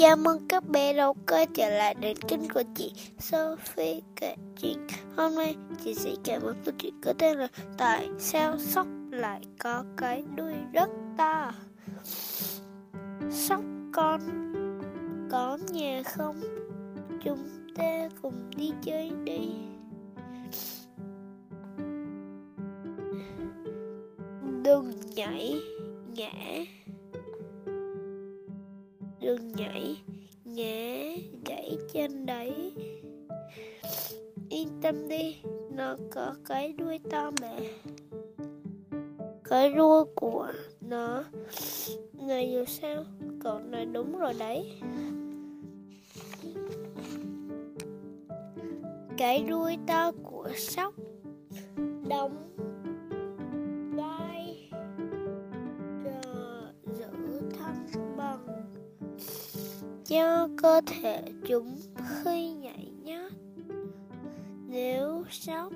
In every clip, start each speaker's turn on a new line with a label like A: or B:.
A: Chào mừng các bé đầu cơ trở lại đến kênh của chị Sophie kể chuyện Hôm nay chị sẽ kể một câu chuyện có tên là Tại sao sóc lại có cái đuôi rất to? Sóc con có nhà không? Chúng ta cùng đi chơi đi. Đừng nhảy ngã đừng nhảy ngã gãy chân đấy yên tâm đi, nó có cái đuôi to mà. Cái đuôi của nó, ngày dù sao, cậu nói đúng rồi đấy. Cái đuôi to của sóc đóng cho cơ thể chúng khi nhảy nhót. Nếu sóc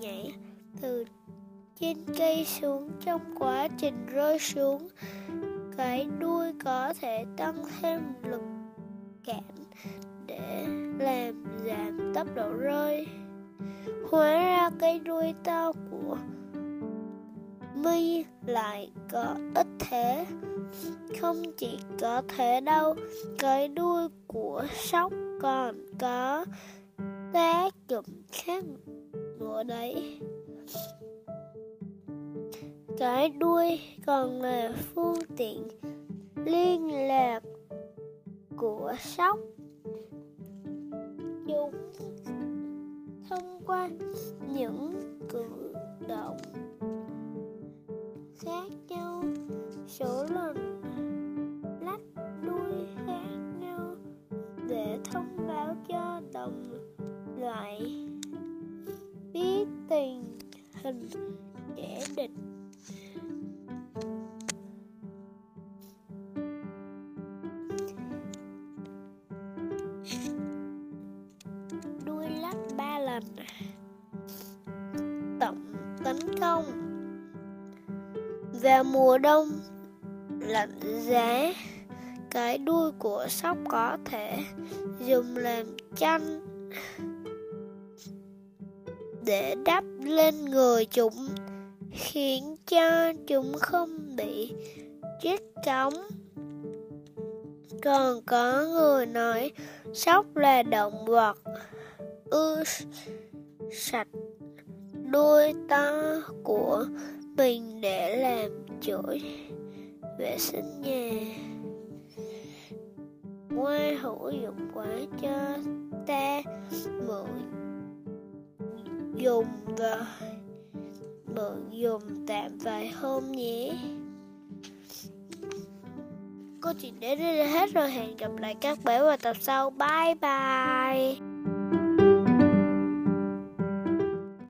A: nhảy từ trên cây xuống trong quá trình rơi xuống, cái đuôi có thể tăng thêm lực cản để làm giảm tốc độ rơi. Hóa ra cái đuôi to của mi lại có ích thế. Không chỉ có thế đâu, cái đuôi của sóc còn có tác dụng khác nữa đấy. Cái đuôi còn là phương tiện liên lạc của sóc. Chúng thông qua những cử động khác nhau. Số lần lách đuôi khác nhau. Để thông báo cho đồng loại. Biết tình hình kẻ địch. Đuôi lách ba lần. Tổng tấn công vào mùa đông, lạnh giá, cái đuôi của sóc có thể dùng làm chăn để đắp lên người chúng, khiến cho chúng không bị chết chóng. Còn có người nói sóc là động vật ưa sạch đuôi to của mình để làm chổi vệ sinh nhà. Ngoan hữu dụng quá cho ta, mượn dùng và mượn dùng tạm vài hôm nhé. Câu chuyện đến đây là hết rồi. Hẹn gặp lại các bé vào tập sau. Bye bye.